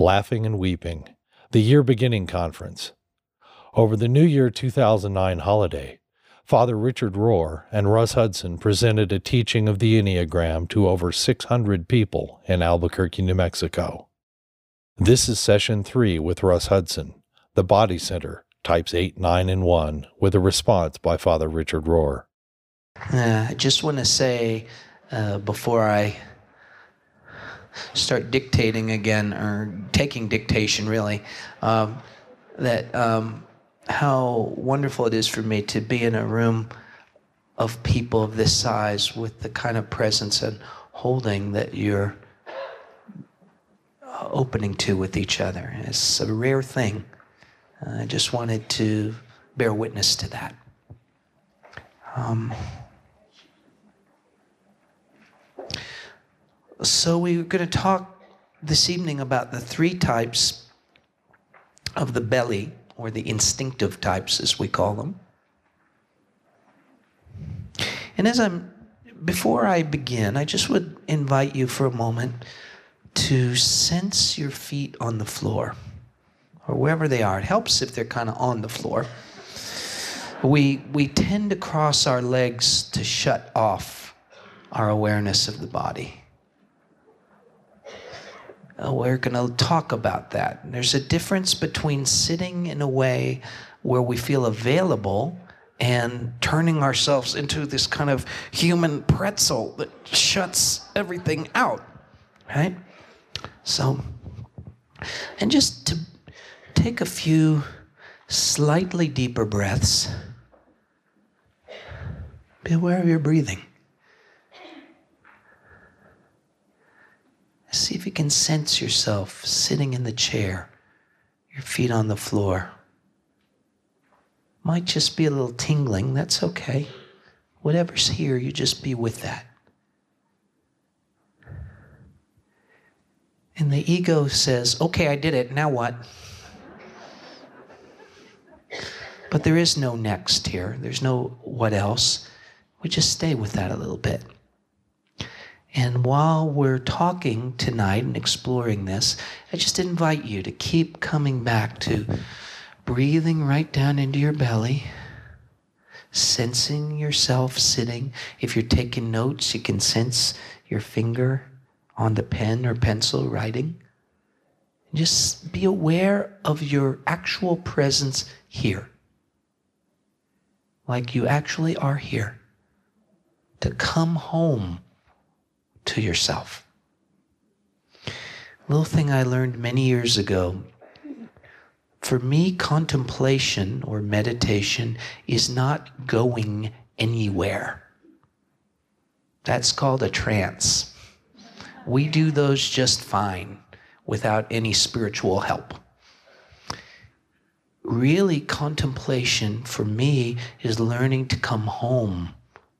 Laughing and Weeping, the Year Beginning Conference. Over the New Year 2009 holiday, Father Richard Rohr and Russ Hudson presented a teaching of the Enneagram to over 600 people in Albuquerque, New Mexico. This is session three with Russ Hudson, the Body Center, types 8, 9, and 1, with a response by Father Richard Rohr. Uh, I just want to say uh, before I start dictating again or taking dictation really um, that um, how wonderful it is for me to be in a room of people of this size with the kind of presence and holding that you're uh, opening to with each other. It's a rare thing. I just wanted to bear witness to that. Um, So, we're going to talk this evening about the three types of the belly, or the instinctive types, as we call them. And as I'm, before I begin, I just would invite you for a moment to sense your feet on the floor, or wherever they are. It helps if they're kind of on the floor. We, we tend to cross our legs to shut off our awareness of the body. Uh, we're going to talk about that. There's a difference between sitting in a way where we feel available and turning ourselves into this kind of human pretzel that shuts everything out, right? So, and just to take a few slightly deeper breaths, be aware of your breathing. See if you can sense yourself sitting in the chair, your feet on the floor. Might just be a little tingling, that's okay. Whatever's here, you just be with that. And the ego says, okay, I did it, now what? But there is no next here. There's no what else. We just stay with that a little bit. And while we're talking tonight and exploring this, I just invite you to keep coming back to breathing right down into your belly, sensing yourself sitting. If you're taking notes, you can sense your finger on the pen or pencil writing. Just be aware of your actual presence here. Like you actually are here. To come home to yourself. Little thing I learned many years ago. For me, contemplation or meditation is not going anywhere. That's called a trance. We do those just fine without any spiritual help. Really, contemplation for me is learning to come home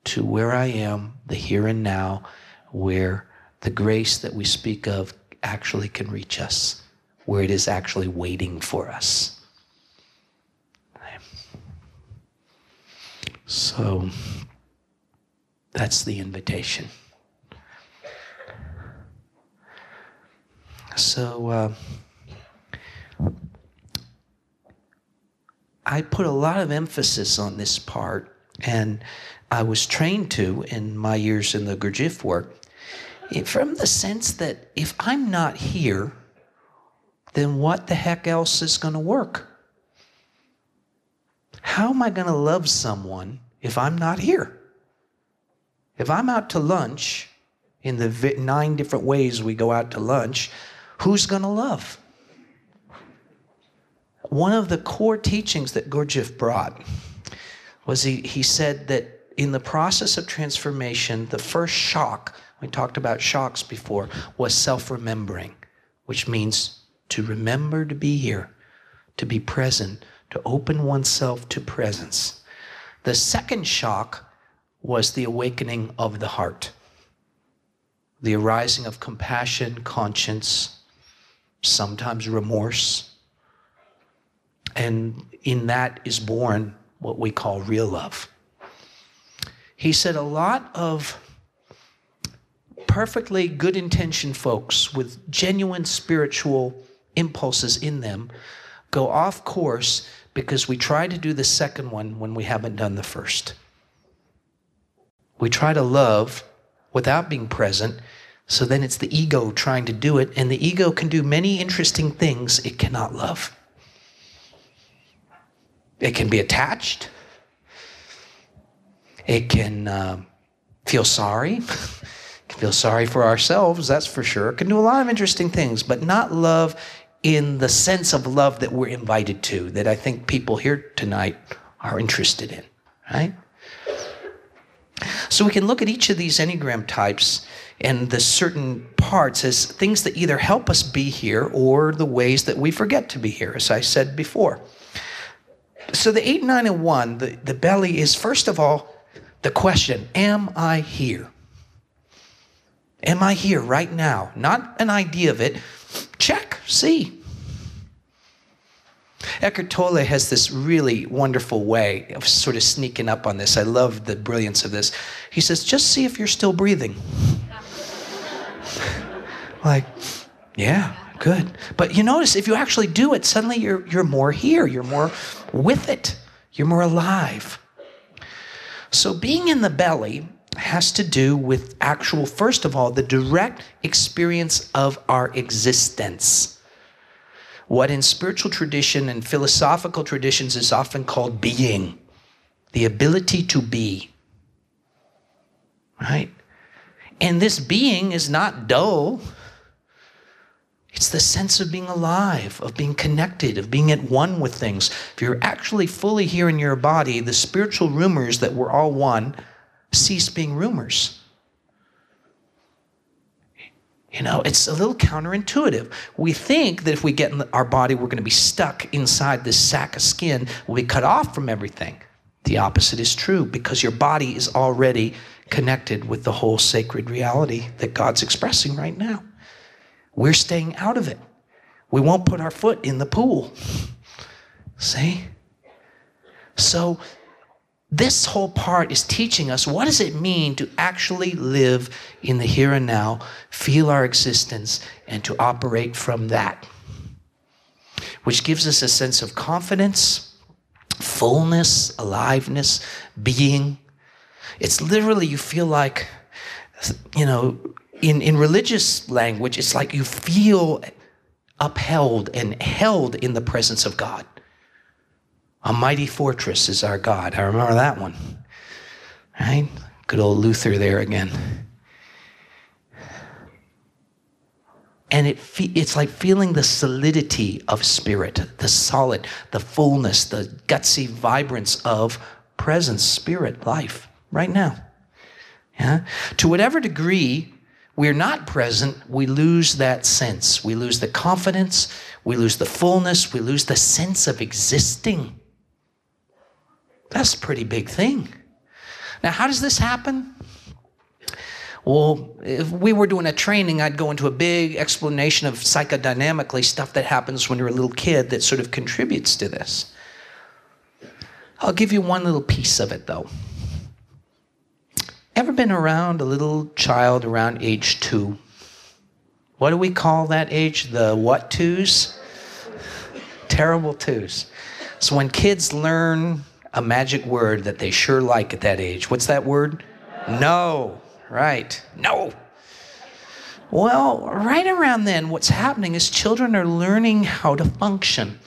to where I am, the here and now, where the grace that we speak of actually can reach us, where it is actually waiting for us. So that's the invitation. So uh, I put a lot of emphasis on this part, and I was trained to in my years in the Gurdjieff work from the sense that if I'm not here, then what the heck else is going to work? How am I going to love someone if I'm not here? If I'm out to lunch in the nine different ways we go out to lunch, who's going to love? One of the core teachings that Gurdjieff brought was he, he said that in the process of transformation, the first shock we talked about shocks before, was self remembering, which means to remember to be here, to be present, to open oneself to presence. The second shock was the awakening of the heart, the arising of compassion, conscience, sometimes remorse. And in that is born what we call real love. He said a lot of perfectly good intentioned folks with genuine spiritual impulses in them go off course because we try to do the second one when we haven't done the first. We try to love without being present, so then it's the ego trying to do it, and the ego can do many interesting things it cannot love. It can be attached, it can uh, feel sorry. feel sorry for ourselves, that's for sure. Can do a lot of interesting things, but not love in the sense of love that we're invited to, that I think people here tonight are interested in, right? So we can look at each of these Enneagram types and the certain parts as things that either help us be here or the ways that we forget to be here, as I said before. So the 8, 9, and 1, the, the belly is first of all the question Am I here? Am I here right now? Not an idea of it. Check, see. Eckhart Tolle has this really wonderful way of sort of sneaking up on this. I love the brilliance of this. He says, just see if you're still breathing. like, yeah, good. But you notice if you actually do it, suddenly you're, you're more here, you're more with it, you're more alive. So being in the belly has to do with actual, first of all, the direct experience of our existence what in spiritual tradition and philosophical traditions is often called being, the ability to be. Right? And this being is not dull. It's the sense of being alive, of being connected, of being at one with things. If you're actually fully here in your body, the spiritual rumors that we're all one cease being rumors. You know, it's a little counterintuitive. We think that if we get in our body, we're going to be stuck inside this sack of skin, we'll be cut off from everything. The opposite is true because your body is already connected with the whole sacred reality that God's expressing right now. We're staying out of it. We won't put our foot in the pool. See? So this whole part is teaching us what does it mean to actually live in the here and now, feel our existence, and to operate from that. Which gives us a sense of confidence, fullness, aliveness, being. It's literally, you feel like, you know, in, in religious language, it's like you feel upheld and held in the presence of God. A mighty fortress is our God. I remember that one. Right? Good old Luther there again. And it fe- it's like feeling the solidity of spirit, the solid, the fullness, the gutsy vibrance of presence, spirit, life, right now. Yeah? To whatever degree we're not present, we lose that sense. We lose the confidence, we lose the fullness, we lose the sense of existing. That's a pretty big thing. Now, how does this happen? Well, if we were doing a training, I'd go into a big explanation of psychodynamically stuff that happens when you're a little kid that sort of contributes to this. I'll give you one little piece of it though. Ever been around a little child around age two? What do we call that age? The what twos? Terrible twos. So when kids learn a magic word that they sure like at that age. What's that word? No. Right. No. Well, right around then, what's happening is children are learning how to function.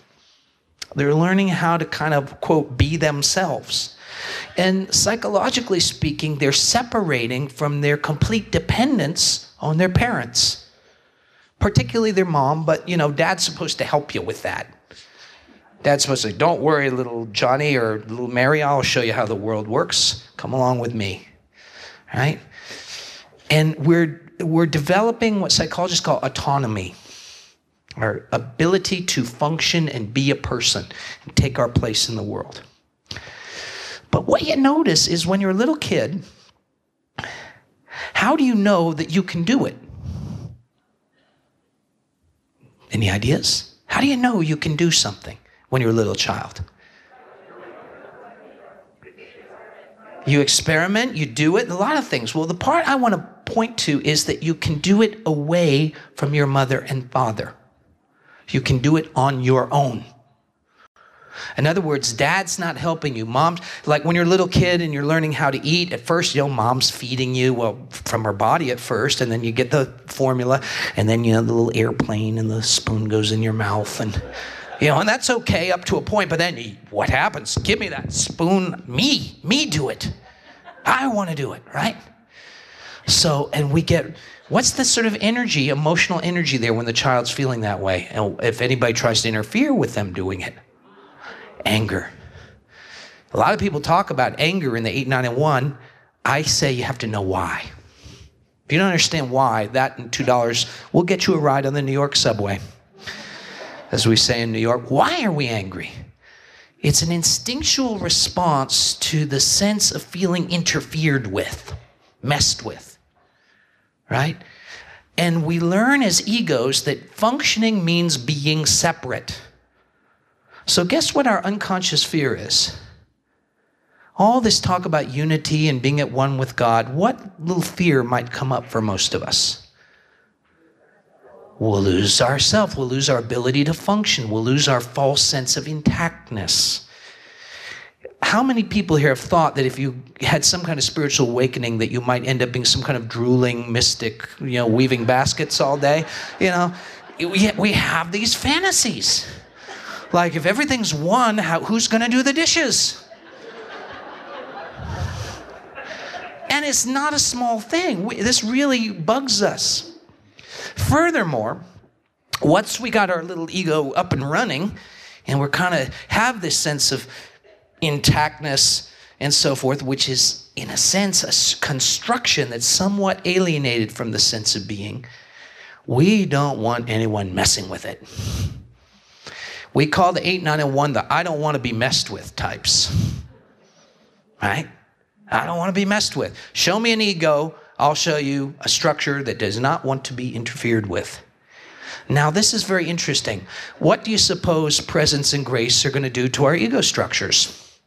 They're learning how to kind of, quote, be themselves. And psychologically speaking, they're separating from their complete dependence on their parents, particularly their mom, but you know, dad's supposed to help you with that. Dad's supposed to say, Don't worry, little Johnny or little Mary, I'll show you how the world works. Come along with me. Right? And we're, we're developing what psychologists call autonomy, our ability to function and be a person and take our place in the world. But what you notice is when you're a little kid, how do you know that you can do it? Any ideas? How do you know you can do something? When you're a little child? You experiment, you do it, a lot of things. Well, the part I want to point to is that you can do it away from your mother and father. You can do it on your own. In other words, dad's not helping you. Mom's like when you're a little kid and you're learning how to eat, at first, you know, mom's feeding you, well, from her body at first, and then you get the formula, and then you know the little airplane and the spoon goes in your mouth and you know, and that's okay up to a point, but then what happens? Give me that spoon, me, me do it. I want to do it, right? So, and we get what's the sort of energy, emotional energy there when the child's feeling that way? And if anybody tries to interfere with them doing it, anger. A lot of people talk about anger in the 8, 9, and 1. I say you have to know why. If you don't understand why, that and $2 will get you a ride on the New York subway. As we say in New York, why are we angry? It's an instinctual response to the sense of feeling interfered with, messed with, right? And we learn as egos that functioning means being separate. So, guess what our unconscious fear is? All this talk about unity and being at one with God, what little fear might come up for most of us? We'll lose ourself. We'll lose our ability to function. We'll lose our false sense of intactness. How many people here have thought that if you had some kind of spiritual awakening, that you might end up being some kind of drooling mystic, you know, weaving baskets all day? You know, we, we have these fantasies. Like, if everything's one, how, who's going to do the dishes? and it's not a small thing. We, this really bugs us. Furthermore, once we got our little ego up and running, and we're kind of have this sense of intactness and so forth, which is, in a sense, a construction that's somewhat alienated from the sense of being, we don't want anyone messing with it. We call the 8, 9, and 1 the I don't want to be messed with types. Right? I don't want to be messed with. Show me an ego, I'll show you a structure that does not want to be interfered with. Now, this is very interesting. What do you suppose presence and grace are going to do to our ego structures?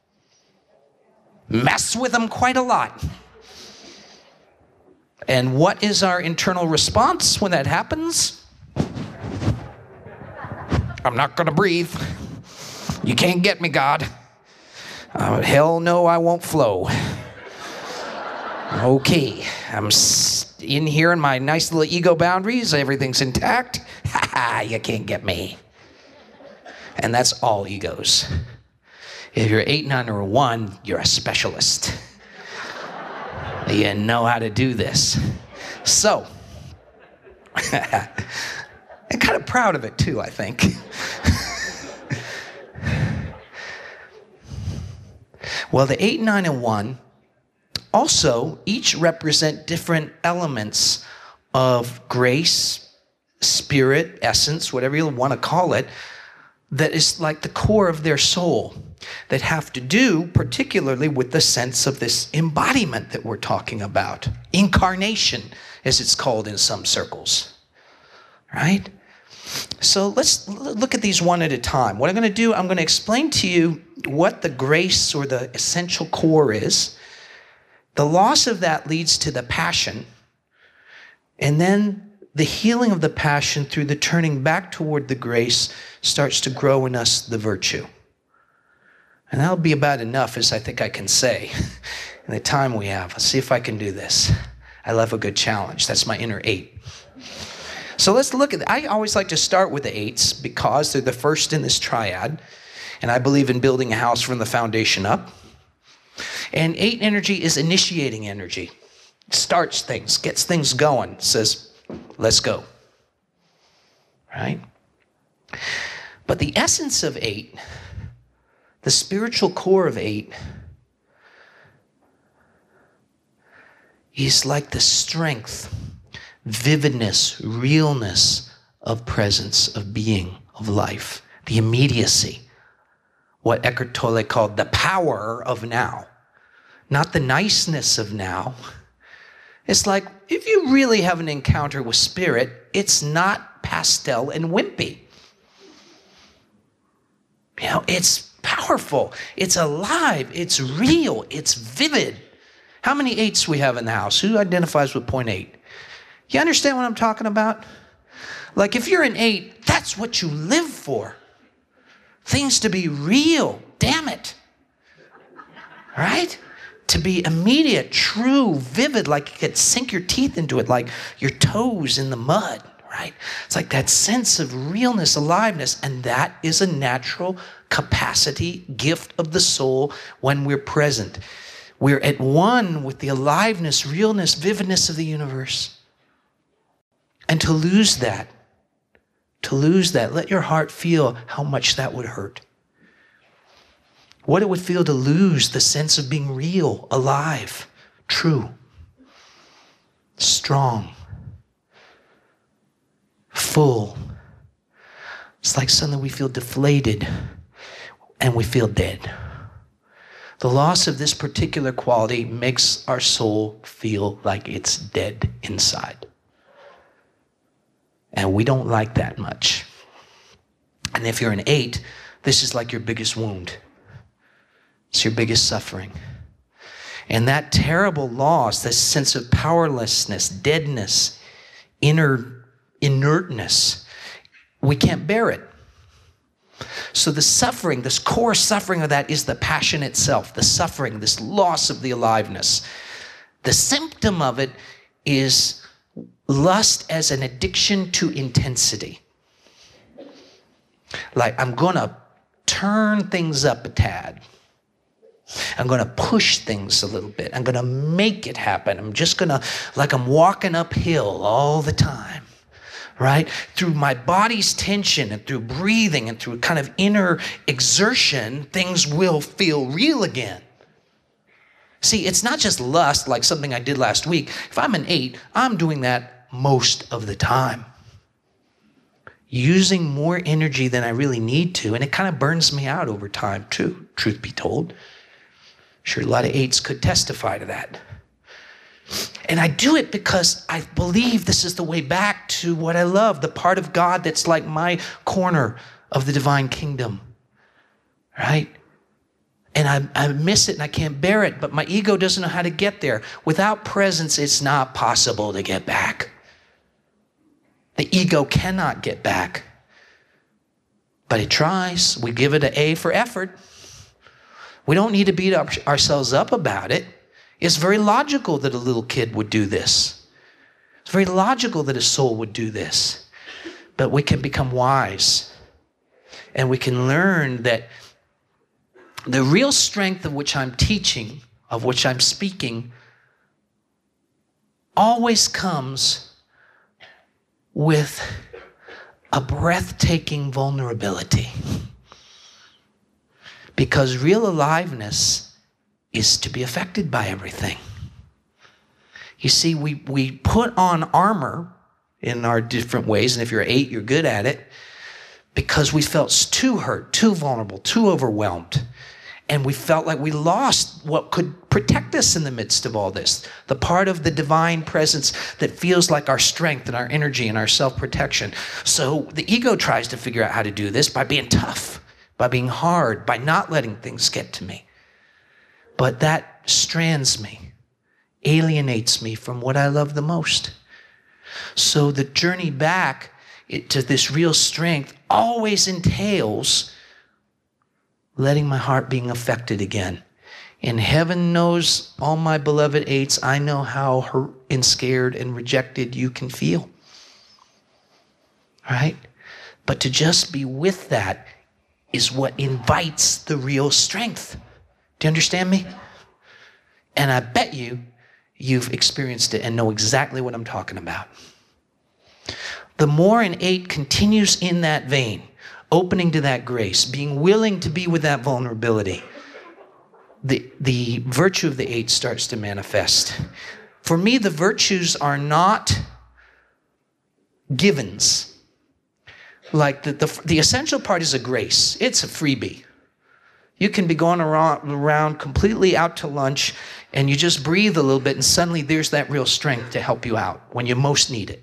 Mess with them quite a lot. And what is our internal response when that happens? I'm not going to breathe. You can't get me, God. Uh, hell no, I won't flow. Okay, I'm in here in my nice little ego boundaries. Everything's intact. Ha ha, you can't get me. And that's all egos. If you're eight, nine, or one, you're a specialist. you know how to do this. So, and kind of proud of it too, I think. well, the 8, 9, and 1 also each represent different elements of grace, spirit, essence, whatever you want to call it, that is like the core of their soul, that have to do particularly with the sense of this embodiment that we're talking about, incarnation, as it's called in some circles right? So let's look at these one at a time. What I'm going to do, I'm going to explain to you what the grace or the essential core is. The loss of that leads to the passion. And then the healing of the passion through the turning back toward the grace starts to grow in us the virtue. And that'll be about enough, as I think I can say in the time we have. Let's see if I can do this. I love a good challenge. That's my inner eight. So let's look at, I always like to start with the eights because they're the first in this triad. And I believe in building a house from the foundation up. And eight energy is initiating energy. Starts things, gets things going, says, let's go. Right? But the essence of eight, the spiritual core of eight, is like the strength vividness, realness of presence, of being, of life, the immediacy. What Eckhart Tolle called the power of now, not the niceness of now. It's like if you really have an encounter with spirit, it's not pastel and wimpy. You know, it's powerful, it's alive, it's real, it's vivid. How many eights we have in the house? Who identifies with point eight? You understand what I'm talking about? Like if you're an eight, that's what you live for. Things to be real, damn it. Right? To be immediate, true, vivid, like you could sink your teeth into it, like your toes in the mud, right? It's like that sense of realness, aliveness, and that is a natural capacity, gift of the soul when we're present. We're at one with the aliveness, realness, vividness of the universe. And to lose that, to lose that, let your heart feel how much that would hurt. What it would feel to lose the sense of being real, alive, true, strong, full. It's like suddenly we feel deflated and we feel dead. The loss of this particular quality makes our soul feel like it's dead inside. And we don't like that much. And if you're an eight, this is like your biggest wound. It's your biggest suffering. And that terrible loss, this sense of powerlessness, deadness, inner inertness, we can't bear it. So, the suffering, this core suffering of that is the passion itself, the suffering, this loss of the aliveness. The symptom of it is lust as an addiction to intensity. Like, I'm going to turn things up a tad. I'm going to push things a little bit. I'm going to make it happen. I'm just going to, like, I'm walking uphill all the time, right? Through my body's tension and through breathing and through kind of inner exertion, things will feel real again. See, it's not just lust like something I did last week. If I'm an eight, I'm doing that most of the time. Using more energy than I really need to, and it kind of burns me out over time, too, truth be told. Sure, a lot of eights could testify to that. And I do it because I believe this is the way back to what I love, the part of God that's like my corner of the divine kingdom. Right? And I, I miss it and I can't bear it, but my ego doesn't know how to get there. Without presence, it's not possible to get back. The ego cannot get back, but it tries. We give it an A for effort. We don't need to beat ourselves up about it. It's very logical that a little kid would do this. It's very logical that a soul would do this. But we can become wise and we can learn that the real strength of which I'm teaching, of which I'm speaking, always comes with a breathtaking vulnerability. Because real aliveness is to be affected by everything. You see, we, we put on armor in our different ways, and if you're eight, you're good at it, because we felt too hurt, too vulnerable, too overwhelmed. And we felt like we lost what could protect us in the midst of all this. The part of the divine presence that feels like our strength and our energy and our self protection. So the ego tries to figure out how to do this by being tough by being hard, by not letting things get to me. But that strands me, alienates me from what I love the most. So the journey back to this real strength always entails letting my heart being affected again. And heaven knows, all my beloved eights, I know how hurt and scared and rejected you can feel. Right? But to just be with that is what invites the real strength. Do you understand me? And I bet you you've experienced it and know exactly what I'm talking about. The more an eight continues in that vein, opening to that grace, being willing to be with that vulnerability, the, the virtue of the eight starts to manifest. For me, the virtues are not givens like the, the, the essential part is a grace, it's a freebie. You can be going around, around completely out to lunch and you just breathe a little bit, and suddenly there's that real strength to help you out when you most need it.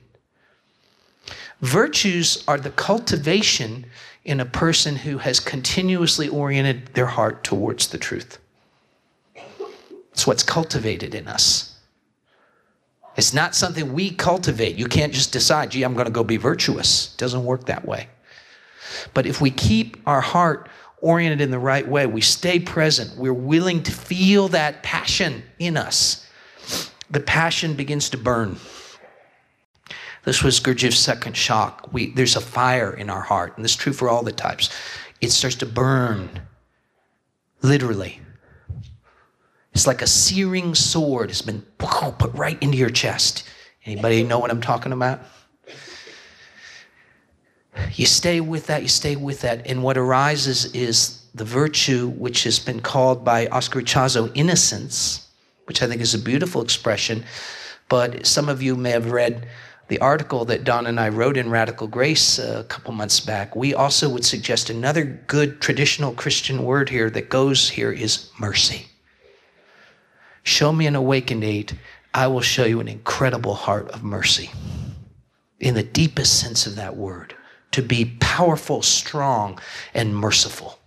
Virtues are the cultivation in a person who has continuously oriented their heart towards the truth. It's what's cultivated in us. It's not something we cultivate. You can't just decide, gee, I'm going to go be virtuous. It doesn't work that way. But if we keep our heart oriented in the right way, we stay present, we're willing to feel that passion in us, the passion begins to burn. This was Gurdjieff's second shock. We, there's a fire in our heart, and this is true for all the types. It starts to burn, literally. It's like a searing sword has been put right into your chest. Anybody know what I'm talking about? You stay with that, you stay with that, and what arises is the virtue which has been called by Oscar Ichazo innocence, which I think is a beautiful expression. But some of you may have read the article that Don and I wrote in Radical Grace a couple months back, we also would suggest another good traditional Christian word here that goes here is mercy. Show me an awakened eight, I will show you an incredible heart of mercy. In the deepest sense of that word, to be powerful, strong, and merciful.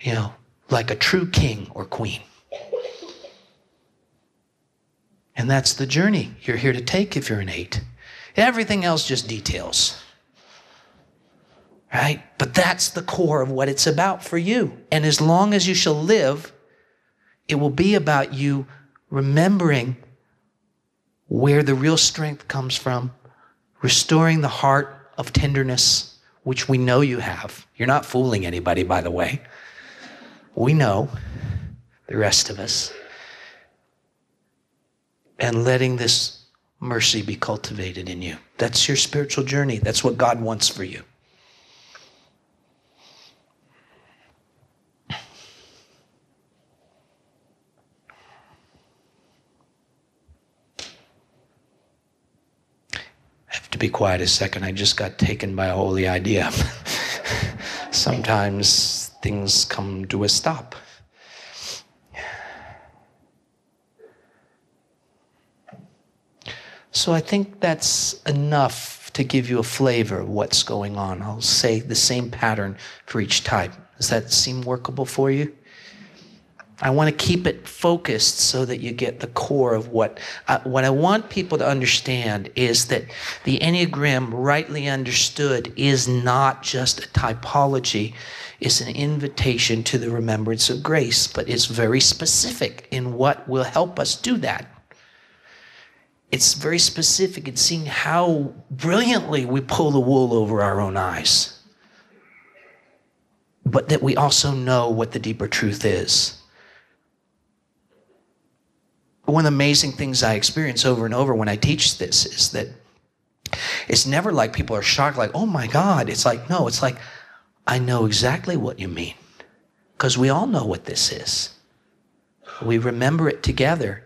You know, like a true king or queen. And that's the journey you're here to take if you're an eight. Everything else just details. Right? But that's the core of what it's about for you. And as long as you shall live, it will be about you remembering where the real strength comes from, restoring the heart of tenderness, which we know you have. You're not fooling anybody, by the way. We know, the rest of us and letting this mercy be cultivated in you. That's your spiritual journey. That's what God wants for you. I have to be quiet a second. I just got taken by a holy idea. Sometimes things come to a stop. So I think that's enough to give you a flavor of what's going on. I'll say the same pattern for each type. Does that seem workable for you? I want to keep it focused so that you get the core of what uh, what I want people to understand is that the Enneagram rightly understood is not just a typology, it's an invitation to the remembrance of grace, but it's very specific in what will help us do that it's very specific in seeing how brilliantly we pull the wool over our own eyes. But that we also know what the deeper truth is. One of the amazing things I experience over and over when I teach this is that it's never like people are shocked, like, oh my God. It's like, no, it's like, I know exactly what you mean. Because we all know what this is. We remember it together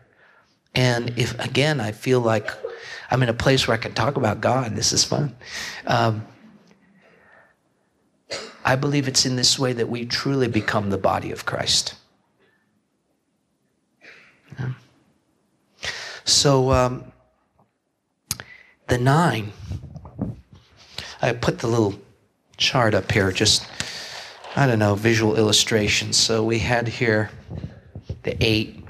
and if, again, I feel like I'm in a place where I can talk about God, this is fun. Um, I believe it's in this way that we truly become the body of Christ. Yeah. So, um, the nine, I put the little chart up here, just, I don't know, visual illustrations. So we had here the eight,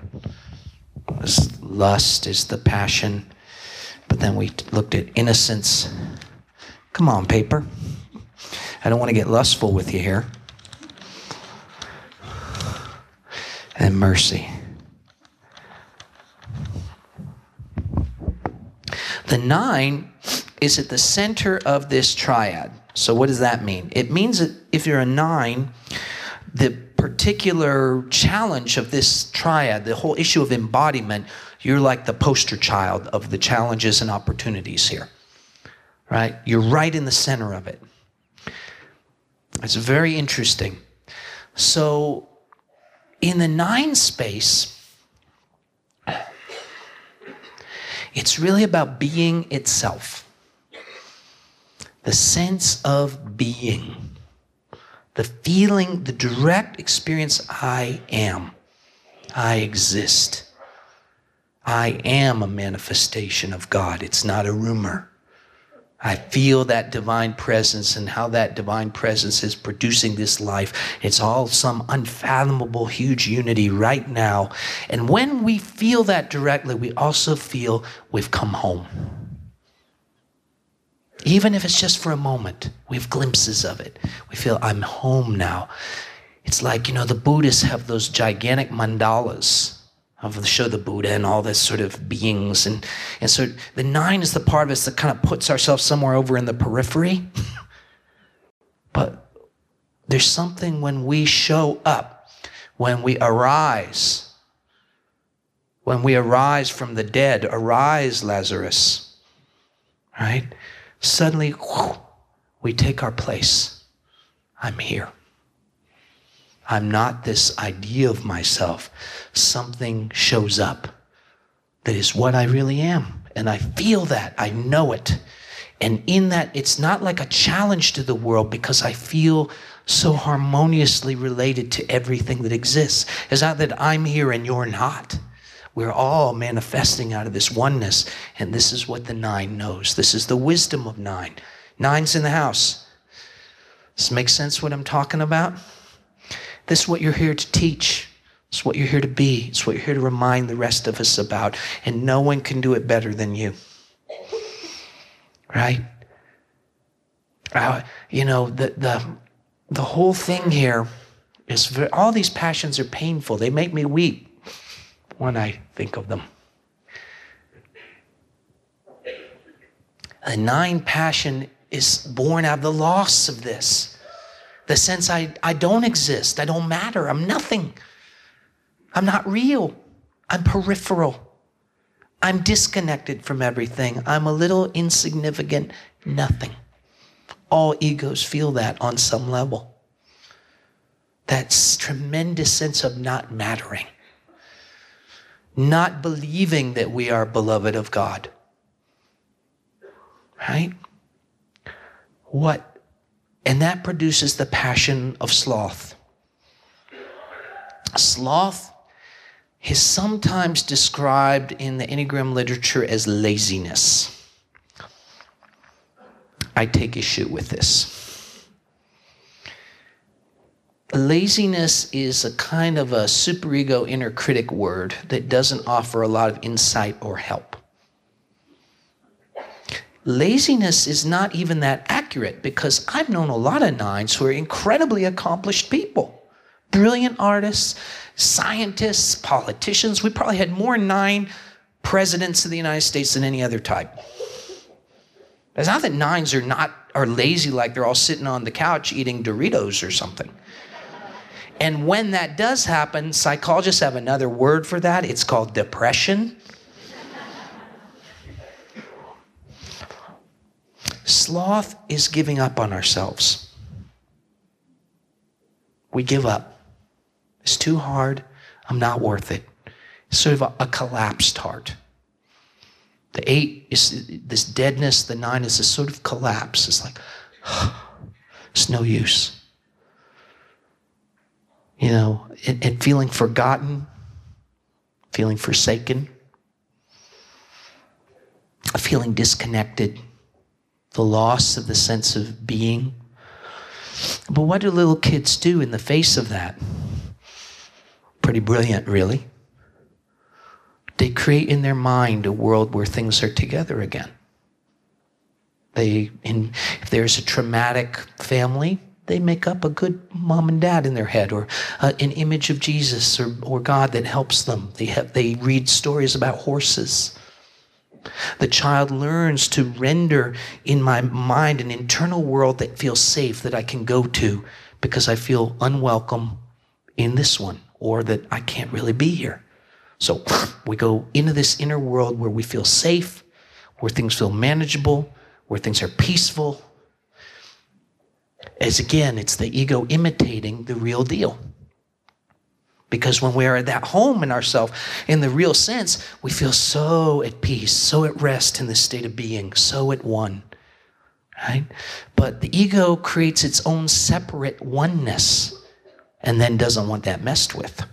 lust is the passion. But then we looked at innocence. Come on, paper. I don't want to get lustful with you here. And mercy. The nine is at the center of this triad. So, what does that mean? It means that if you're a nine, the particular challenge of this triad, the whole issue of embodiment, you're like the poster child of the challenges and opportunities here, right? You're right in the center of it. It's very interesting. So, in the nine space, it's really about being itself, the sense of being the feeling, the direct experience I am. I exist. I am a manifestation of God. It's not a rumor. I feel that divine presence and how that divine presence is producing this life. It's all some unfathomable, huge unity right now. And when we feel that directly, we also feel we've come home. Even if it's just for a moment, we have glimpses of it. We feel, I'm home now. It's like, you know, the Buddhists have those gigantic mandalas of the show the Buddha and all this sort of beings. And, and so the nine is the part of us that kind of puts ourselves somewhere over in the periphery. but there's something when we show up, when we arise, when we arise from the dead, arise, Lazarus, right? Suddenly, we take our place. I'm here. I'm not this idea of myself. Something shows up that is what I really am. And I feel that. I know it. And in that, it's not like a challenge to the world because I feel so harmoniously related to everything that exists. It's not that I'm here and you're not. We're all manifesting out of this oneness. And this is what the nine knows. This is the wisdom of nine. Nine's in the house. Does this make sense what I'm talking about? This is what you're here to teach. It's what you're here to be. It's what you're here to remind the rest of us about. And no one can do it better than you. Right? Uh, you know, the, the, the whole thing here is very, all these passions are painful. They make me weep when I think of them. A nine passion is born out of the loss of this the sense I, I don't exist, I don't matter, I'm nothing. I'm not real, I'm peripheral. I'm disconnected from everything. I'm a little insignificant nothing. All egos feel that on some level. That tremendous sense of not mattering, not believing that we are beloved of God. Right? What and that produces the passion of sloth. Sloth is sometimes described in the Enneagram literature as laziness. I take issue with this. Laziness is a kind of a superego inner critic word that doesn't offer a lot of insight or help laziness is not even that accurate because I've known a lot of nines who are incredibly accomplished people, brilliant artists, scientists, politicians. We probably had more nine presidents of the United States than any other type. It's not that nines are not are lazy like they're all sitting on the couch eating Doritos or something. And when that does happen, psychologists have another word for that. It's called depression. Sloth is giving up on ourselves. We give up. It's too hard. I'm not worth it. It's sort of a, a collapsed heart. The eight is this deadness, the nine is this sort of collapse. It's like, it's no use. You know, and, and feeling forgotten, feeling forsaken, feeling disconnected the loss of the sense of being. But what do little kids do in the face of that? Pretty brilliant, really. They create in their mind a world where things are together again. They, in, if there's a traumatic family, they make up a good mom and dad in their head or uh, an image of Jesus or, or God that helps them. They, have, they read stories about horses the child learns to render in my mind an internal world that feels safe, that I can go to because I feel unwelcome in this one or that I can't really be here. So we go into this inner world where we feel safe, where things feel manageable, where things are peaceful. As again, it's the ego imitating the real deal. Because when we are at that home in ourselves, in the real sense, we feel so at peace, so at rest in this state of being, so at one. Right? But the ego creates its own separate oneness and then doesn't want that messed with.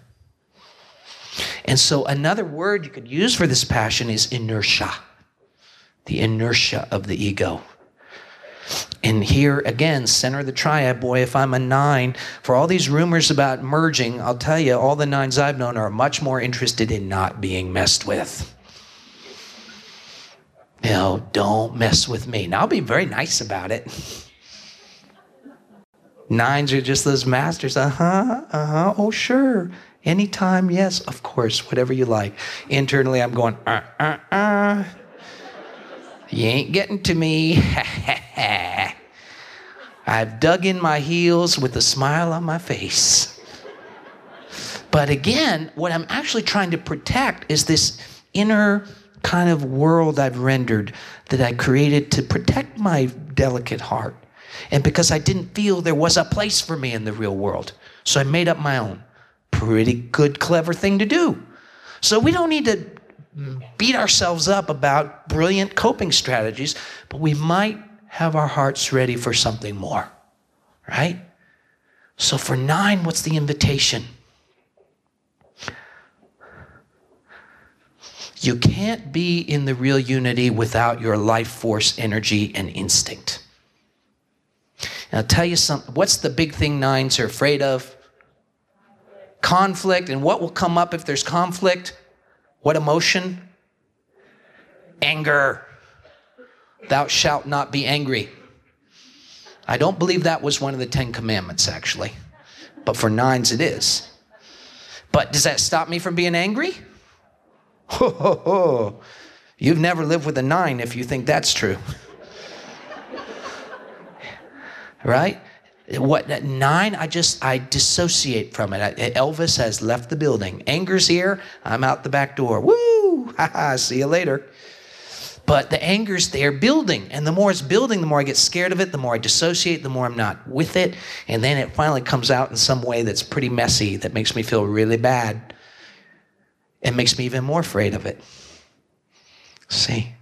And so another word you could use for this passion is inertia. The inertia of the ego. And here again, center of the triad, boy, if I'm a nine, for all these rumors about merging, I'll tell you, all the nines I've known are much more interested in not being messed with. You know, don't mess with me. Now I'll be very nice about it. Nines are just those masters. Uh huh, uh huh, oh, sure. Anytime, yes, of course, whatever you like. Internally, I'm going, uh, uh, uh. You ain't getting to me. I've dug in my heels with a smile on my face. But again, what I'm actually trying to protect is this inner kind of world I've rendered that I created to protect my delicate heart. And because I didn't feel there was a place for me in the real world. So I made up my own. Pretty good, clever thing to do. So we don't need to beat ourselves up about brilliant coping strategies, but we might have our hearts ready for something more, right? So for nine, what's the invitation? You can't be in the real unity without your life force, energy, and instinct. And I'll tell you something. What's the big thing nines are afraid of? Conflict. And what will come up if there's conflict? What emotion? Anger. Thou shalt not be angry. I don't believe that was one of the Ten Commandments, actually. But for nines, it is. But does that stop me from being angry? Ho, ho, ho. You've never lived with a nine if you think that's true. right? What nine? I just I dissociate from it. Elvis has left the building. Anger's here. I'm out the back door. Woo! Ha ha! See you later. But the anger's there building, and the more it's building, the more I get scared of it. The more I dissociate, the more I'm not with it, and then it finally comes out in some way that's pretty messy that makes me feel really bad. It makes me even more afraid of it. See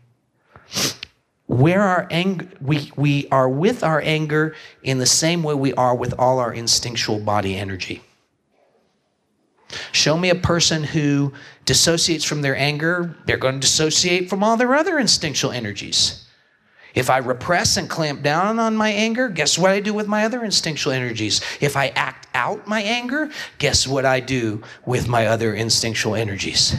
where our anger we, we are with our anger in the same way we are with all our instinctual body energy. Show me a person who dissociates from their anger they're going to dissociate from all their other instinctual energies. If i repress and clamp down on my anger guess what i do with my other instinctual energies? If i act out my anger guess what i do with my other instinctual energies?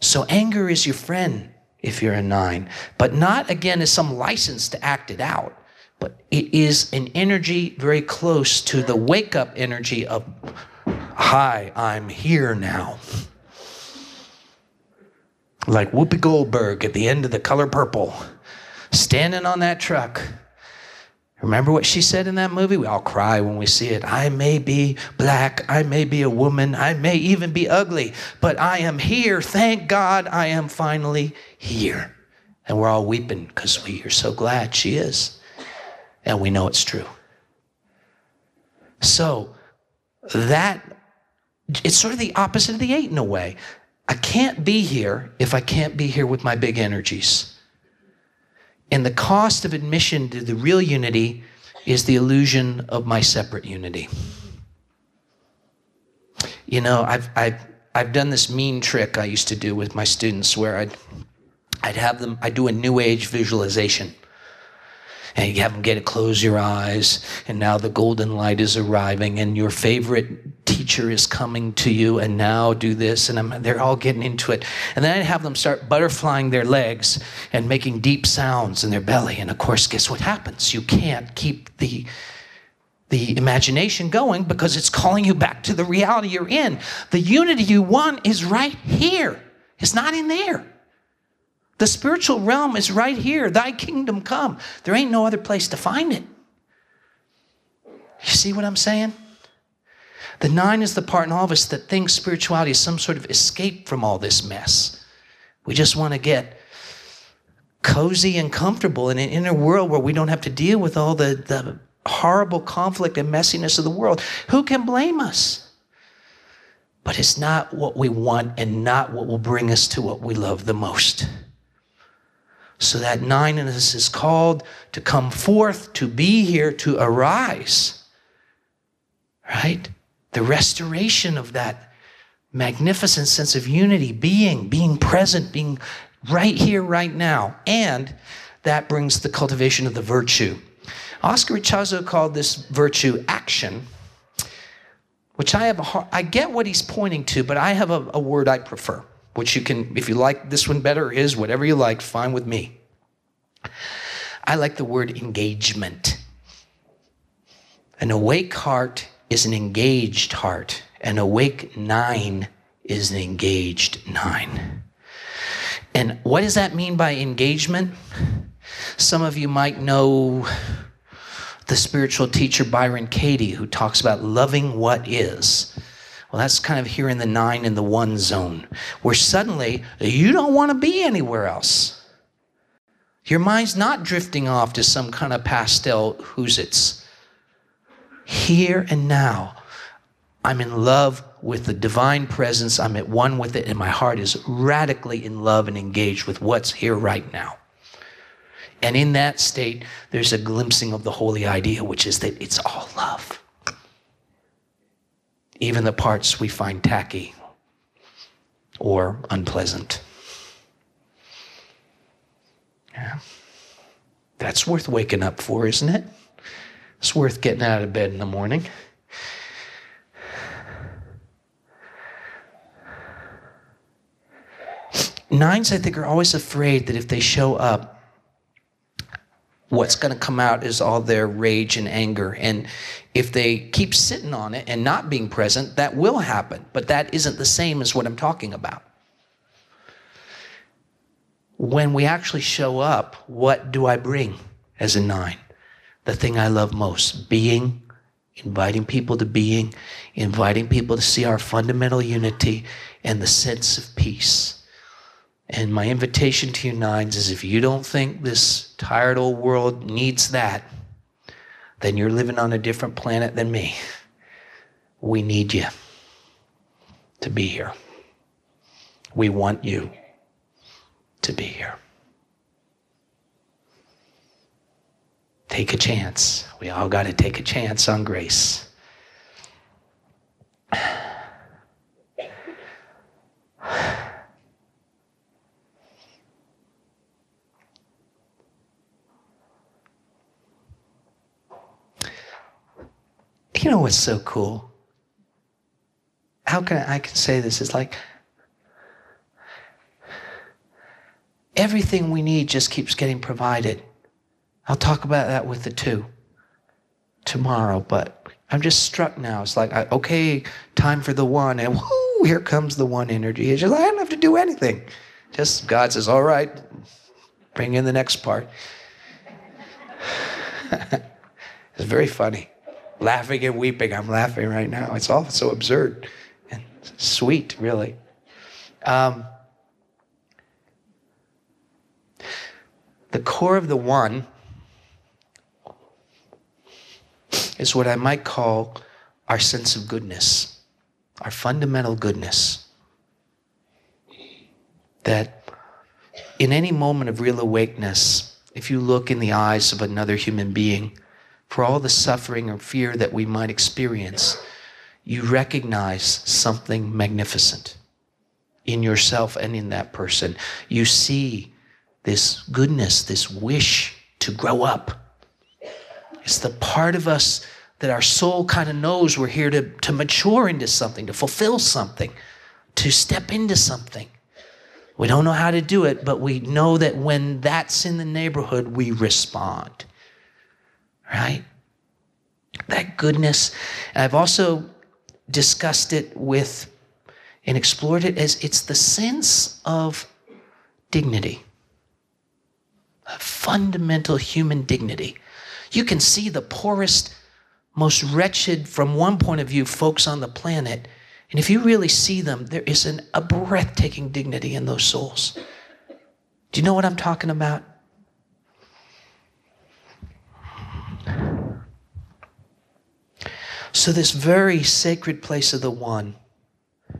So anger is your friend if you're a nine, but not again as some license to act it out, but it is an energy very close to the wake up energy of, Hi, I'm here now. Like Whoopi Goldberg at the end of The Color Purple, standing on that truck Remember what she said in that movie? We all cry when we see it. I may be black, I may be a woman, I may even be ugly, but I am here. Thank God I am finally here. And we're all weeping because we are so glad she is. And we know it's true. So that it's sort of the opposite of the eight in a way. I can't be here if I can't be here with my big energies. And the cost of admission to the real unity is the illusion of my separate unity. You know, I've, I've, I've done this mean trick I used to do with my students where I'd, I'd have them, I'd do a new age visualization. And you have them get it, close your eyes, and now the golden light is arriving, and your favorite teacher is coming to you and now do this and I'm, they're all getting into it. And then i have them start butterflying their legs and making deep sounds in their belly and of course guess what happens? You can't keep the the imagination going because it's calling you back to the reality you're in. The unity you want is right here. It's not in there the spiritual realm is right here thy kingdom come there ain't no other place to find it you see what i'm saying the nine is the part in all of us that thinks spirituality is some sort of escape from all this mess. We just want to get cozy and comfortable in an inner world where we don't have to deal with all the, the horrible conflict and messiness of the world. Who can blame us? But it's not what we want and not what will bring us to what we love the most. So that us is called to come forth, to be here, to arise. Right? the restoration of that magnificent sense of unity, being, being present, being right here, right now, and that brings the cultivation of the virtue. Oscar Ichazo called this virtue action, which I have a hard, I get what he's pointing to, but I have a, a word I prefer, which you can, if you like this one better, is whatever you like, fine with me. I like the word engagement. An awake heart is an engaged heart. An awake nine is an engaged nine. And what does that mean by engagement? Some of you might know the spiritual teacher Byron Katie, who talks about loving what is. Well, that's kind of here in the nine and the one zone, where suddenly you don't want to be anywhere else. Your mind's not drifting off to some kind of pastel who's it's. Here and now, I'm in love with the divine presence. I'm at one with it, and my heart is radically in love and engaged with what's here right now. And in that state, there's a glimpsing of the holy idea, which is that it's all love. Even the parts we find tacky or unpleasant. Yeah. That's worth waking up for, isn't it? It's worth getting out of bed in the morning. Nines, I think, are always afraid that if they show up, what's going to come out is all their rage and anger. And if they keep sitting on it and not being present, that will happen. But that isn't the same as what I'm talking about. When we actually show up, what do I bring as a nine? The thing I love most being, inviting people to being, inviting people to see our fundamental unity and the sense of peace. And my invitation to you nines is if you don't think this tired old world needs that, then you're living on a different planet than me. We need you to be here. We want you to be here. Take a chance. We all got to take a chance on grace. You know what's so cool? How can I, I can say this? It's like everything we need just keeps getting provided. I'll talk about that with the two tomorrow, but I'm just struck now. It's like, okay, time for the one, and whoo, here comes the one energy. It's just, I don't have to do anything. Just God says, all right, bring in the next part. it's very funny laughing and weeping. I'm laughing right now. It's all so absurd and sweet, really. Um, the core of the one is what I might call our sense of goodness, our fundamental goodness. That in any moment of real awakeness, if you look in the eyes of another human being, for all the suffering or fear that we might experience, you recognize something magnificent in yourself and in that person. You see this goodness, this wish to grow up. It's the part of us that our soul kind of knows we're here to, to mature into something, to fulfill something, to step into something. We don't know how to do it, but we know that when that's in the neighborhood, we respond right? That goodness. I've also discussed it with and explored it as it's the sense of dignity, a fundamental human dignity. You can see the poorest, most wretched, from one point of view, folks on the planet. And if you really see them, there is an, a breathtaking dignity in those souls. Do you know what I'm talking about? So, this very sacred place of the one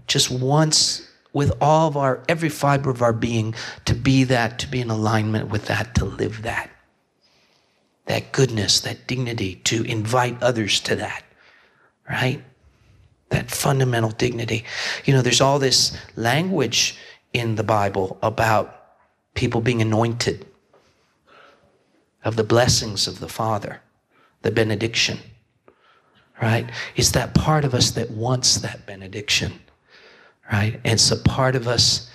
just wants, with all of our, every fiber of our being, to be that, to be in alignment with that, to live that. That goodness, that dignity, to invite others to that, right? That fundamental dignity. You know, there's all this language in the Bible about people being anointed of the blessings of the Father, the benediction, right? It's that part of us that wants that benediction, right? And it's a part of us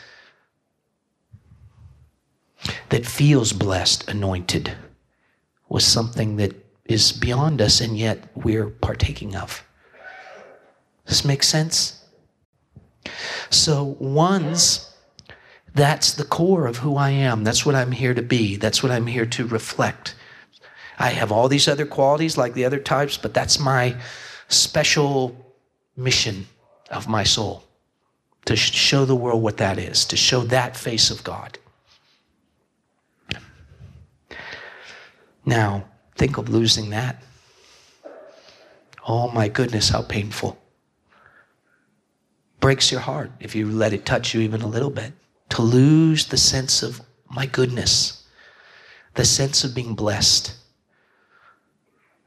that feels blessed, anointed, with something that is beyond us and yet we're partaking of. Does this make sense? So, one's that's the core of who I am. That's what I'm here to be. That's what I'm here to reflect. I have all these other qualities like the other types, but that's my special mission of my soul to show the world what that is, to show that face of God. Now, think of losing that. Oh my goodness, how painful. Breaks your heart if you let it touch you even a little bit. To lose the sense of my goodness, the sense of being blessed,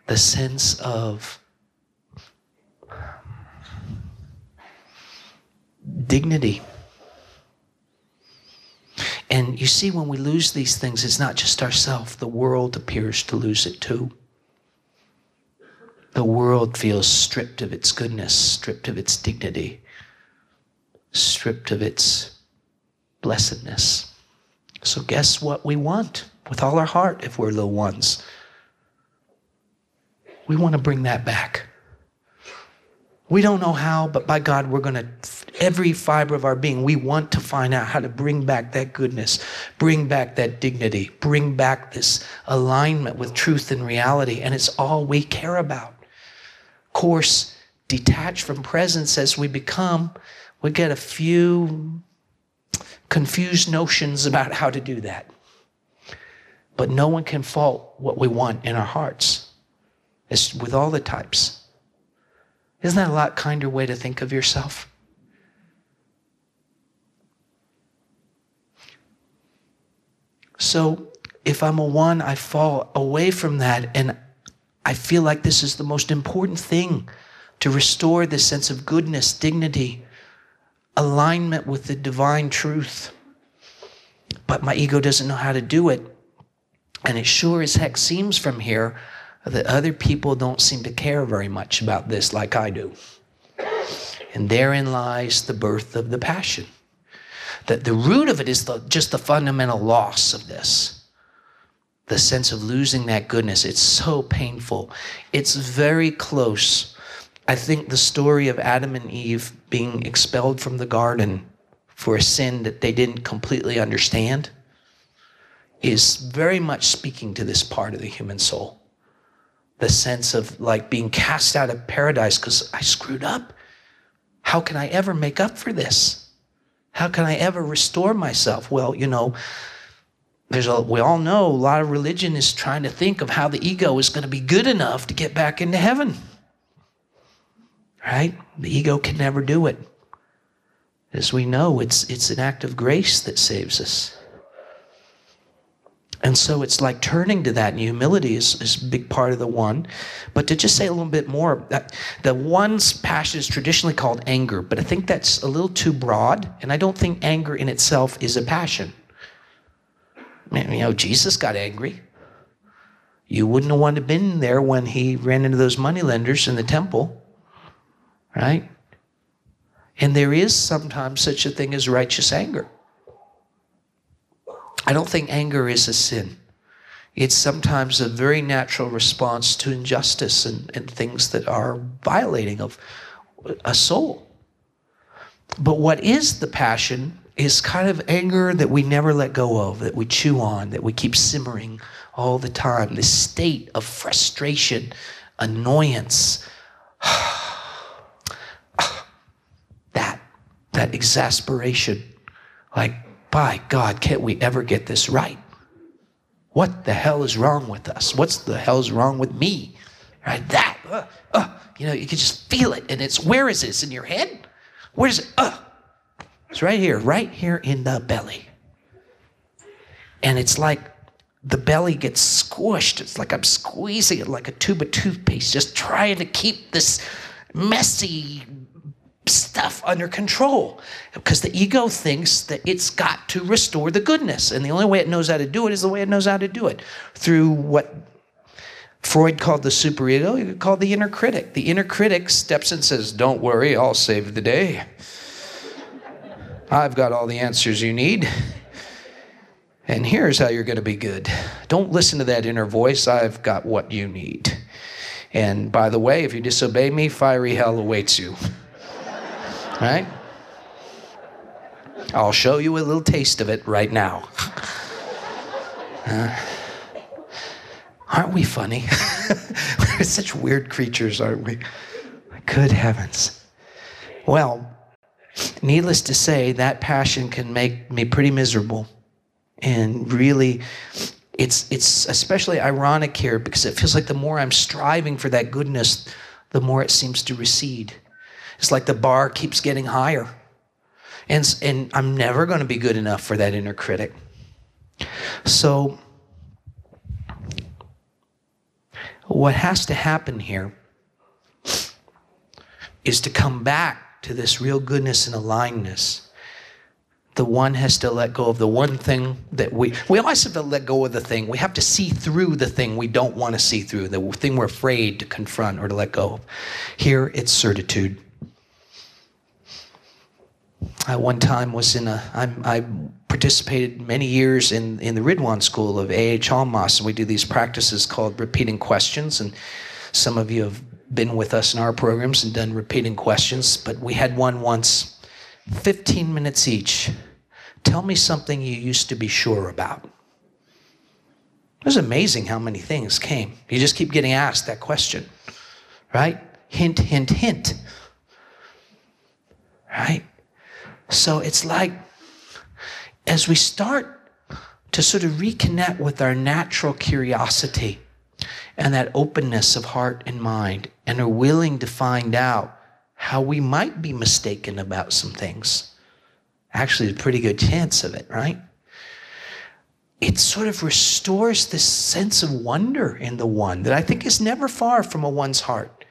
the sense of dignity. And you see, when we lose these things, it's not just ourselves, the world appears to lose it too. The world feels stripped of its goodness, stripped of its dignity, stripped of its blessedness. So, guess what we want with all our heart if we're little ones? We want to bring that back. We don't know how, but by God, we're going to, every fiber of our being, we want to find out how to bring back that goodness, bring back that dignity, bring back this alignment with truth and reality. And it's all we care about. Of course, detached from presence as we become, we get a few confused notions about how to do that. But no one can fault what we want in our hearts. With all the types. Isn't that a lot kinder way to think of yourself? So if I'm a one, I fall away from that and I feel like this is the most important thing to restore this sense of goodness, dignity, alignment with the divine truth. But my ego doesn't know how to do it. And it sure as heck seems from here that other people don't seem to care very much about this like I do. And therein lies the birth of the passion. That the root of it is the, just the fundamental loss of this. The sense of losing that goodness. It's so painful. It's very close. I think the story of Adam and Eve being expelled from the garden for a sin that they didn't completely understand is very much speaking to this part of the human soul the sense of like being cast out of paradise because I screwed up. How can I ever make up for this? How can I ever restore myself? Well, you know, there's a, we all know a lot of religion is trying to think of how the ego is going to be good enough to get back into heaven. Right? The ego can never do it. As we know, it's, it's an act of grace that saves us. And so it's like turning to that, and humility is, is a big part of the one. But to just say a little bit more, that the one's passion is traditionally called anger, but I think that's a little too broad, and I don't think anger in itself is a passion. You know, Jesus got angry. You wouldn't have wanted to been there when he ran into those moneylenders in the temple, right? And there is sometimes such a thing as righteous anger. I don't think anger is a sin. It's sometimes a very natural response to injustice and, and things that are violating of a soul. But what is the passion is kind of anger that we never let go of, that we chew on, that we keep simmering all the time. This state of frustration, annoyance, that, that exasperation. Like, by God, can't we ever get this right? What the hell is wrong with us? What's the hell's wrong with me? Right? That, uh, uh, you know, you can just feel it. And it's, where is this? In your head? Where is it? Uh, it's right here, right here in the belly. And it's like the belly gets squished. It's like I'm squeezing it like a tube of toothpaste, just trying to keep this messy stuff under control because the ego thinks that it's got to restore the goodness. And the only way it knows how to do it is the way it knows how to do it through what Freud called the superego, you could call the inner critic. The inner critic steps in and says, Don't worry, I'll save the day. I've got all the answers you need. And here's how you're going to be good. Don't listen to that inner voice. I've got what you need. And by the way, if you disobey me, fiery hell awaits you. Right? I'll show you a little taste of it right now. Uh, aren't we funny? We're such weird creatures, aren't we? Good heavens. Well, needless to say, that passion can make me pretty miserable. And really, it's, it's especially ironic here because it feels like the more I'm striving for that goodness, the more it seems to recede. It's like the bar keeps getting higher. And, and I'm never going to be good enough for that inner critic. So, what has to happen here is to come back to this real goodness and alignedness. The one has to let go of the one thing that we, we always have to let go of the thing. We have to see through the thing we don't want to see through, the thing we're afraid to confront or to let go of. Here, it's certitude. I one time was in a, I'm, I participated many years in, in the Ridhwan School of A.H. Almas, and we do these practices called repeating questions. And some of you have been with us in our programs and done repeating questions, but we had one once, 15 minutes each. Tell me something you used to be sure about. It was amazing how many things came. You just keep getting asked that question, right? Hint, hint, hint. Right? So it's like as we start to sort of reconnect with our natural curiosity and that openness of heart and mind and are willing to find out how we might be mistaken about some things. Actually, a pretty good chance of it, right? It sort of restores this sense of wonder in the one that I think is never far from a one's heart.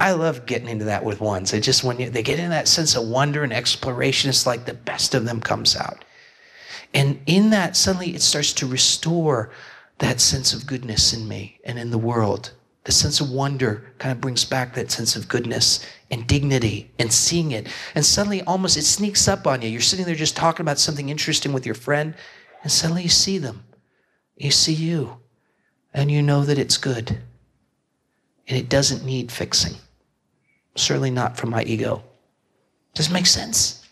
I love getting into that with ones. They just when you, they get in that sense of wonder and exploration, it's like the best of them comes out. And in that, suddenly it starts to restore that sense of goodness in me and in the world. The sense of wonder kind of brings back that sense of goodness and dignity and seeing it. And suddenly, almost it sneaks up on you. You're sitting there just talking about something interesting with your friend, and suddenly you see them. You see you, and you know that it's good. And it doesn't need fixing. Certainly not from my ego. Does it make sense?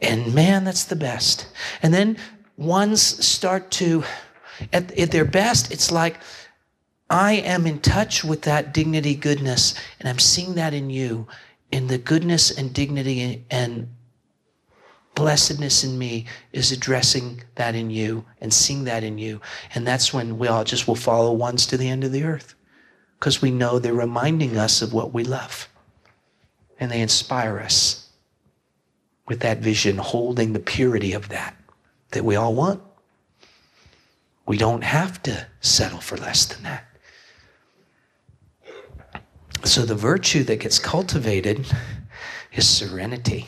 And man, that's the best. And then ones start to, at, at their best, it's like I am in touch with that dignity, goodness, and I'm seeing that in you, in the goodness and dignity and blessedness in me is addressing that in you and seeing that in you. And that's when we all just will follow ones to the end of the earth because we know they're reminding us of what we love. And they inspire us with that vision, holding the purity of that that we all want. We don't have to settle for less than that. So the virtue that gets cultivated is serenity.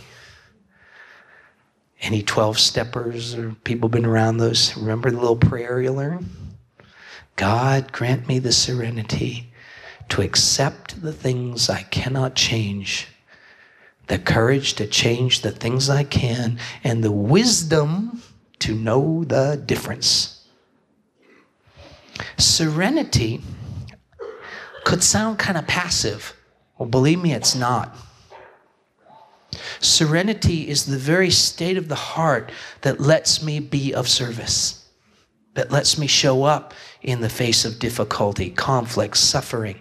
Any 12 steppers or people been around those? Remember the little prayer you learn? God grant me the serenity to accept the things I cannot change, the courage to change the things I can, and the wisdom to know the difference. Serenity could sound kind of passive. Well, believe me, it's not. Serenity is the very state of the heart that lets me be of service, that lets me show up in the face of difficulty, conflict, suffering,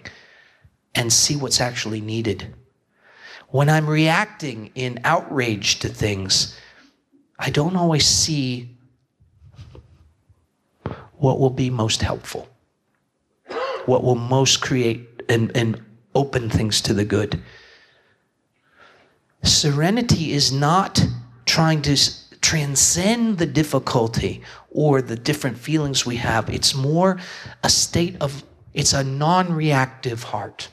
and see what's actually needed. When I'm reacting in outrage to things, I don't always see what will be most helpful, what will most create and, and open things to the good. Serenity is not trying to transcend the difficulty or the different feelings we have. It's more a state of, it's a non reactive heart.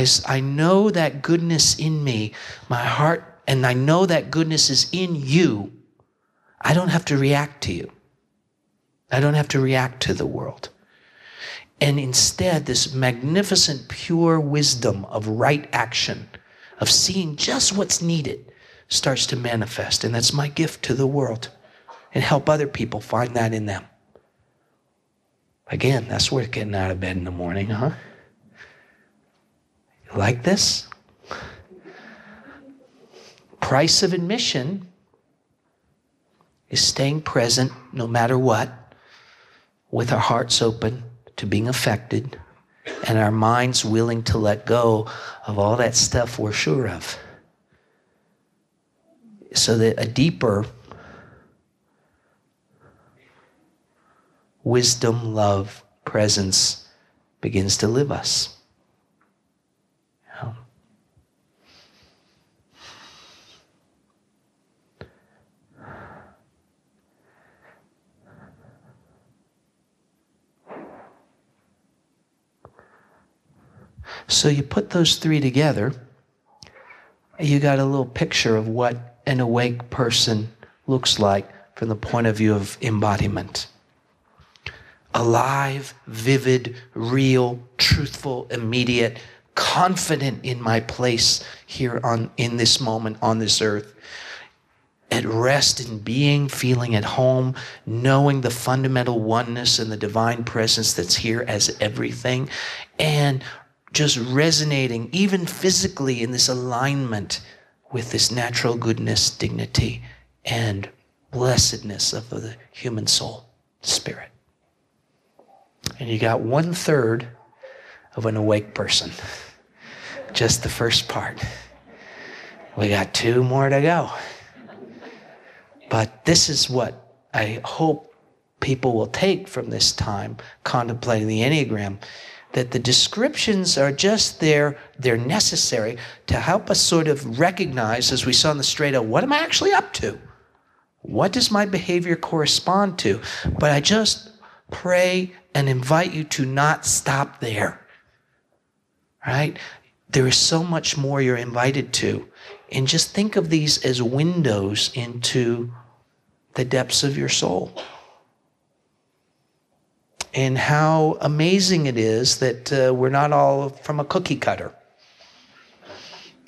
Is I know that goodness in me, my heart, and I know that goodness is in you. I don't have to react to you. I don't have to react to the world. And instead, this magnificent, pure wisdom of right action, of seeing just what's needed, starts to manifest. And that's my gift to the world. And help other people find that in them. Again, that's worth getting out of bed in the morning, huh? Like this? Price of admission is staying present no matter what, with our hearts open to being affected and our minds willing to let go of all that stuff we're sure of. So that a deeper wisdom, love, presence begins to live us. So you put those three together, you got a little picture of what an awake person looks like from the point of view of embodiment. Alive, vivid, real, truthful, immediate, confident in my place here on in this moment on this earth at rest in being, feeling at home, knowing the fundamental oneness and the divine presence that's here as everything, and just resonating, even physically, in this alignment with this natural goodness, dignity, and blessedness of the human soul, spirit. And you got one third of an awake person. Just the first part. We got two more to go. But this is what I hope people will take from this time contemplating the Enneagram that the descriptions are just there, they're necessary to help us sort of recognize, as we saw in the straight out, what am I actually up to? What does my behavior correspond to? But I just pray and invite you to not stop there. Right? There is so much more you're invited to. And just think of these as windows into the depths of your soul and how amazing it is that uh, we're not all from a cookie cutter.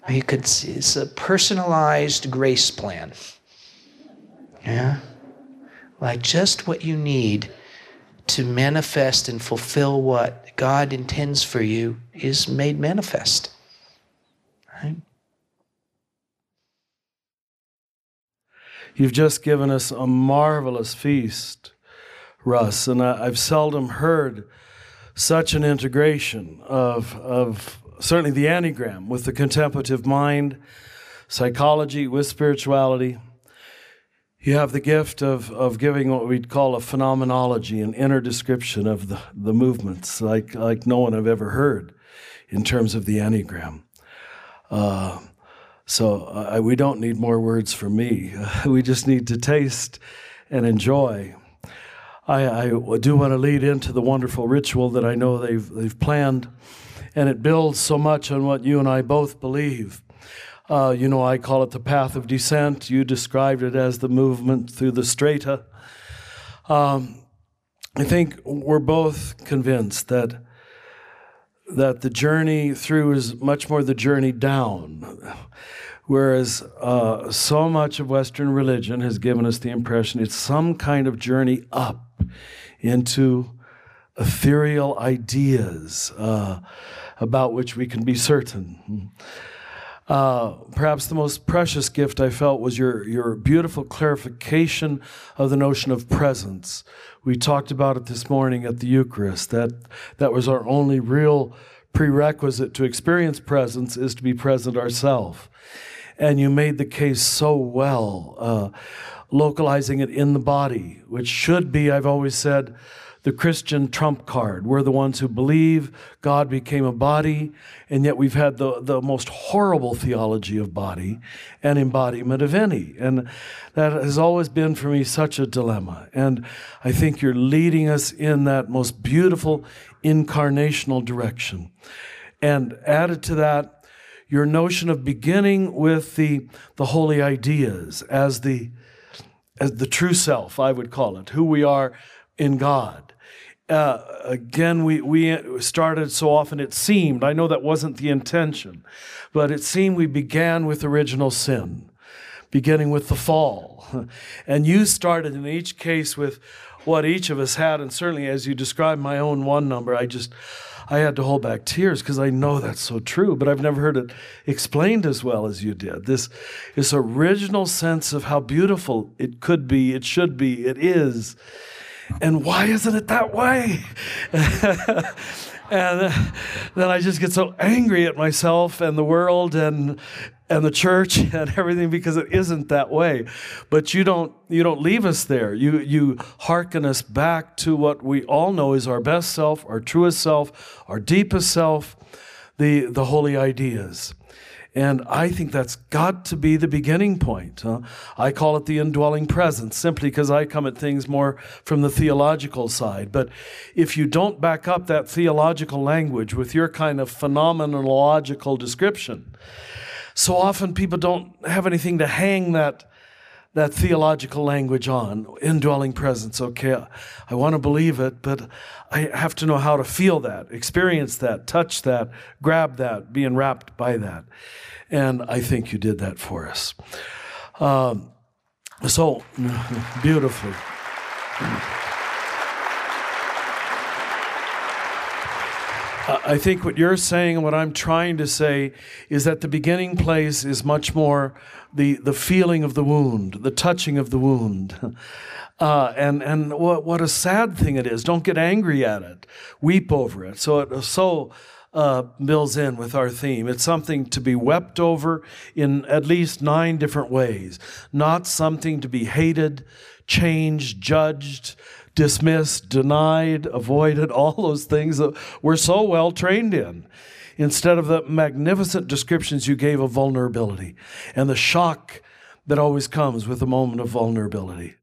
You could see it's a personalized grace plan. Yeah? Like just what you need to manifest and fulfill what God intends for you is made manifest. Right? You've just given us a marvelous feast Russ, and I, have seldom heard such an integration of, of certainly the Enneagram with the contemplative mind, psychology with spirituality. You have the gift of, of giving what we'd call a phenomenology, an inner description of the, the movements, like, like no one I've ever heard in terms of the Enneagram. Uh, so uh, we don't need more words from me. we just need to taste and enjoy I, I do want to lead into the wonderful ritual that I know they've, they've planned, and it builds so much on what you and I both believe. Uh, you know, I call it the path of descent. You described it as the movement through the strata. Um, I think we're both convinced that that the journey through is much more the journey down. Whereas uh, so much of Western religion has given us the impression it's some kind of journey up into ethereal ideas uh, about which we can be certain. Uh, perhaps the most precious gift I felt was your, your beautiful clarification of the notion of presence. We talked about it this morning at the Eucharist, that that was our only real prerequisite to experience presence is to be present ourselves. And you made the case so well. Uh, localizing it in the body, which should be, I've always said, the Christian trump card. We're the ones who believe God became a body, and yet we've had the, the most horrible theology of body and embodiment of any. And that has always been for me such a dilemma. And I think you're leading us in that most beautiful incarnational direction. And added to that, your notion of beginning with the, the holy ideas as the, as the true self, I would call it, who we are in God. Uh, again, we, we started so often it seemed, I know that wasn't the intention, but it seemed we began with original sin, beginning with the fall. And you started in each case with what each of us had, and certainly as you described my own one number, I just, I had to hold back tears because I know that's so true, but I've never heard it explained as well as you did. This, this original sense of how beautiful it could be, it should be, it is. And why isn't it that way? and then I just get so angry at myself and the world and and the church and everything because it isn't that way. But you don't you don't leave us there. You you hearken us back to what we all know is our best self, our truest self, our deepest self, the the holy ideas. And I think that's got to be the beginning point. I call it the indwelling presence simply because I come at things more from the theological side. But if you don't back up that theological language with your kind of phenomenological description, so often people don't have anything to hang that that theological language on indwelling presence okay i want to believe it but i have to know how to feel that experience that touch that grab that be enwrapped by that. And i think you did that for us. Um, so beautifully. I think what you're saying and what I'm trying to say is that the beginning place is much more the, the feeling of the wound, the touching of the wound. Uh, and and what, what a sad thing it is. Don't get angry at it, weep over it. So it so uh, builds in with our theme. It's something to be wept over in at least nine different ways, not something to be hated, changed, judged, dismissed, denied, avoided, all those things that we're so well trained in, instead of the magnificent descriptions you gave of vulnerability and the shock that always comes with a moment of vulnerability.